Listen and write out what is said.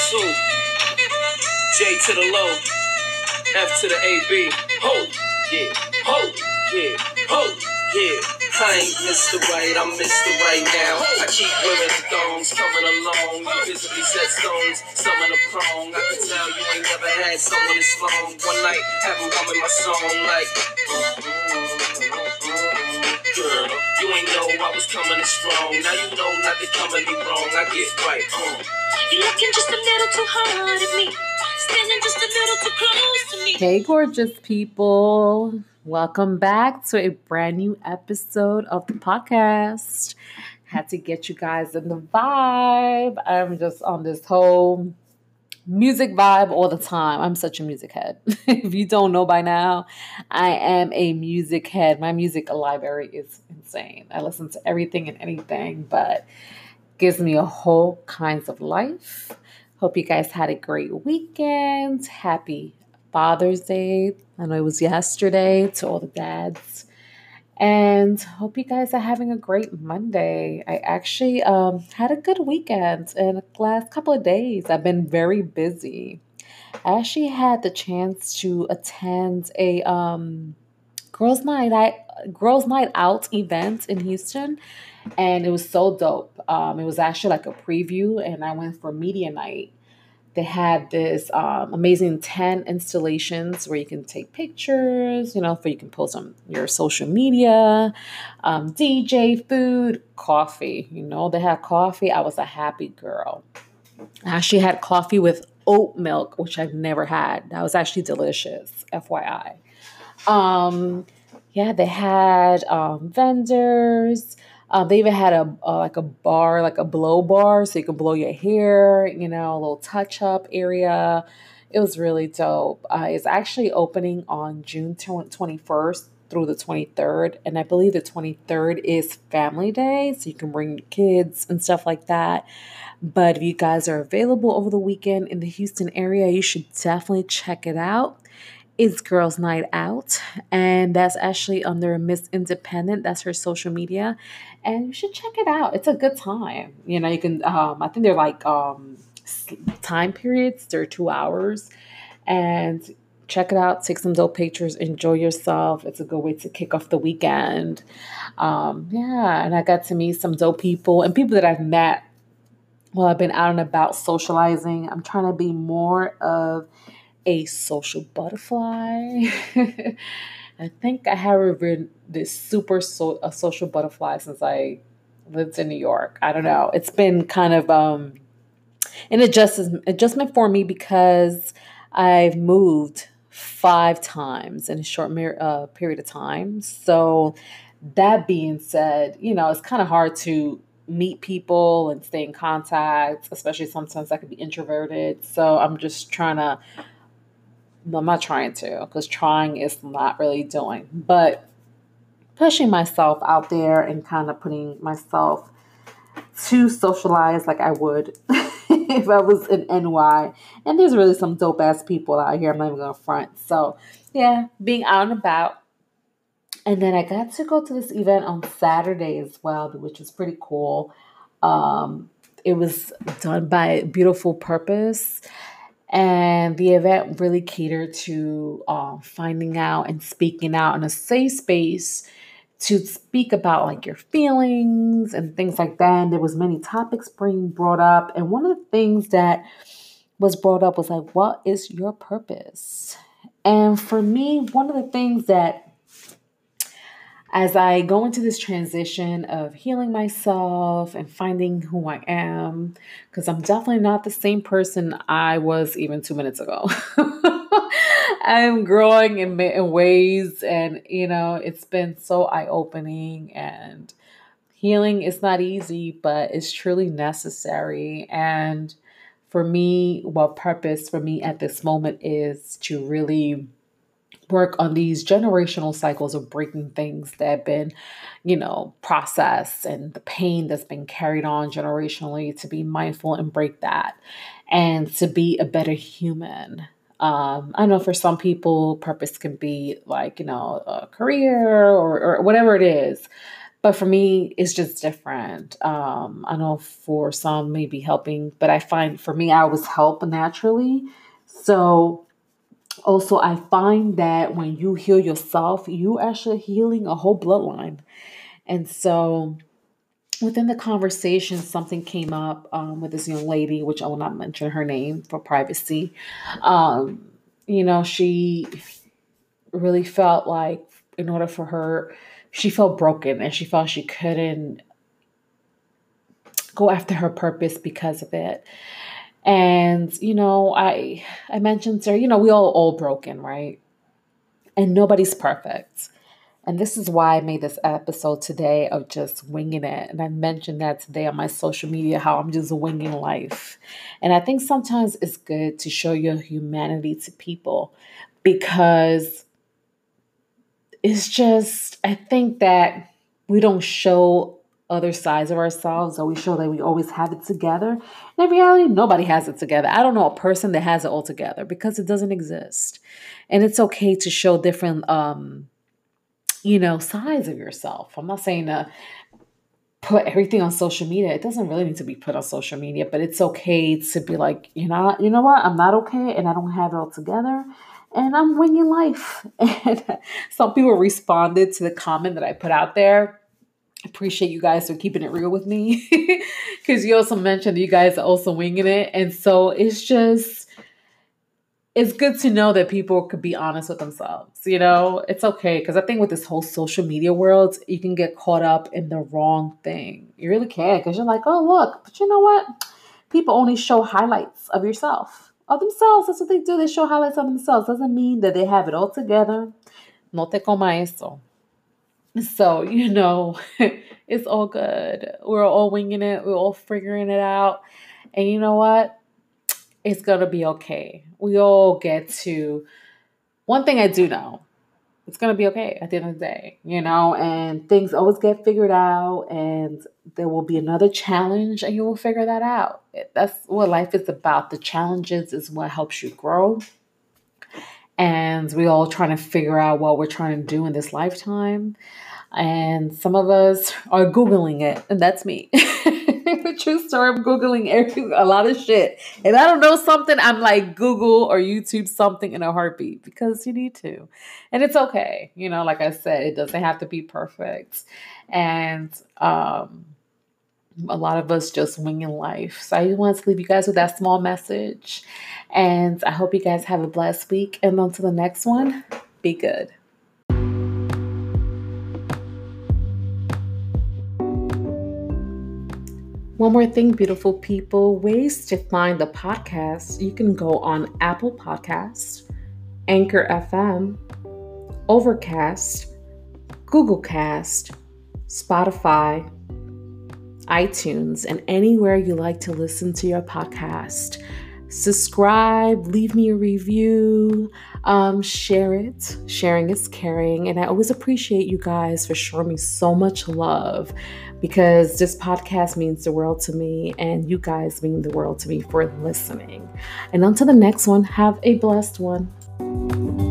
Guess who? J to the low, F to the AB. Ho, yeah, ho, yeah, ho, yeah. I ain't Mr. Right, I'm Mr. Right now. I keep wearing the thongs, coming along. You visibly set stones, some in a prong. I can tell you ain't never had someone this long. One night, have them humming my song like. Mm-hmm. Girl, you ain't know I was coming strong. Now you know not to come any wrong. I get right. Uh. You're looking just a little too hard at me. Standing just a little too close to me. Hey, gorgeous people. Welcome back to a brand new episode of the podcast. Had to get you guys in the vibe. I'm just on this whole music vibe all the time. I'm such a music head. if you don't know by now, I am a music head. My music library is insane. I listen to everything and anything, but gives me a whole kinds of life. Hope you guys had a great weekend. Happy Father's Day. I know it was yesterday to all the dads. And hope you guys are having a great Monday. I actually um, had a good weekend in the last couple of days. I've been very busy. I actually had the chance to attend a um, girls' night I, girls' night out event in Houston, and it was so dope. Um, it was actually like a preview, and I went for media night they had this um, amazing 10 installations where you can take pictures you know for you can post on your social media um, dj food coffee you know they had coffee. I was a happy girl. I actually had coffee with oat milk which i've never had. That was actually delicious fyi um, yeah they had um, vendors um, they even had a, a, like a bar, like a blow bar, so you can blow your hair. You know, a little touch up area. It was really dope. Uh, it's actually opening on June twenty first through the 23rd. And I believe the 23rd is family day, so you can bring your kids and stuff like that. But if you guys are available over the weekend in the Houston area, you should definitely check it out is Girls Night Out, and that's actually under Miss Independent. That's her social media, and you should check it out. It's a good time. You know, you can. Um, I think they're like um, time periods. They're two hours, and check it out. Take some dope pictures. Enjoy yourself. It's a good way to kick off the weekend. Um, yeah, and I got to meet some dope people and people that I've met. Well, I've been out and about socializing. I'm trying to be more of a social butterfly. I think I haven't been this super so, a social butterfly since I lived in New York. I don't know. It's been kind of um, an adjustment adjustment for me because I've moved five times in a short uh, period of time. So that being said, you know, it's kind of hard to meet people and stay in contact, especially sometimes I can be introverted. So I'm just trying to I'm not trying to because trying is not really doing, but pushing myself out there and kind of putting myself to socialize like I would if I was in NY. And there's really some dope ass people out here. I'm not even gonna front. So yeah, being out and about. And then I got to go to this event on Saturday as well, which was pretty cool. Um, it was done by Beautiful Purpose and the event really catered to uh, finding out and speaking out in a safe space to speak about like your feelings and things like that. And there was many topics being brought up. And one of the things that was brought up was like, what is your purpose? And for me, one of the things that as I go into this transition of healing myself and finding who I am, because I'm definitely not the same person I was even two minutes ago. I'm growing in, in ways, and you know, it's been so eye opening. And healing is not easy, but it's truly necessary. And for me, what purpose for me at this moment is to really work on these generational cycles of breaking things that have been, you know, processed and the pain that's been carried on generationally to be mindful and break that and to be a better human. Um, I know for some people, purpose can be like, you know, a career or, or whatever it is. but for me, it's just different. Um, I know for some maybe helping, but I find for me, I was help naturally. So also, I find that when you heal yourself, you actually healing a whole bloodline. And so within the conversation, something came up um, with this young lady, which I will not mention her name for privacy. Um, you know, she really felt like in order for her, she felt broken and she felt she couldn't go after her purpose because of it. And you know, I I mentioned her, you know, we all all broken, right? And nobody's perfect. And this is why I made this episode today of just winging it. And I mentioned that today on my social media how I'm just winging life. And I think sometimes it's good to show your humanity to people because it's just, I think that we don't show other sides of ourselves or we show that we always have it together. And in reality, nobody has it together. I don't know a person that has it all together because it doesn't exist. And it's okay to show different um you know, sides of yourself. I'm not saying to put everything on social media. It doesn't really need to be put on social media, but it's okay to be like, you know, you know what? I'm not okay and I don't have it all together and I'm winging life. And some people responded to the comment that I put out there. Appreciate you guys for keeping it real with me because you also mentioned you guys are also winging it. And so it's just, it's good to know that people could be honest with themselves. You know, it's okay because I think with this whole social media world, you can get caught up in the wrong thing. You really can because you're like, oh, look, but you know what? People only show highlights of yourself, of themselves. That's what they do. They show highlights of themselves. Doesn't mean that they have it all together. No te coma eso. So, you know, it's all good. We're all winging it, we're all figuring it out. And you know what? it's going to be okay. We all get to, one thing I do know, it's going to be okay at the end of the day, you know, and things always get figured out and there will be another challenge and you will figure that out. That's what life is about. The challenges is what helps you grow. And we all trying to figure out what we're trying to do in this lifetime. And some of us are Googling it, and that's me. True story. I'm Googling every, a lot of shit. And I don't know something, I'm like Google or YouTube something in a heartbeat because you need to. And it's okay. You know, like I said, it doesn't have to be perfect. And um, a lot of us just winging life. So I just want to leave you guys with that small message. And I hope you guys have a blessed week. And until the next one, be good. One more thing, beautiful people ways to find the podcast. You can go on Apple Podcasts, Anchor FM, Overcast, Google Cast, Spotify, iTunes, and anywhere you like to listen to your podcast. Subscribe, leave me a review, um, share it. Sharing is caring. And I always appreciate you guys for showing me so much love because this podcast means the world to me, and you guys mean the world to me for listening. And until the next one, have a blessed one.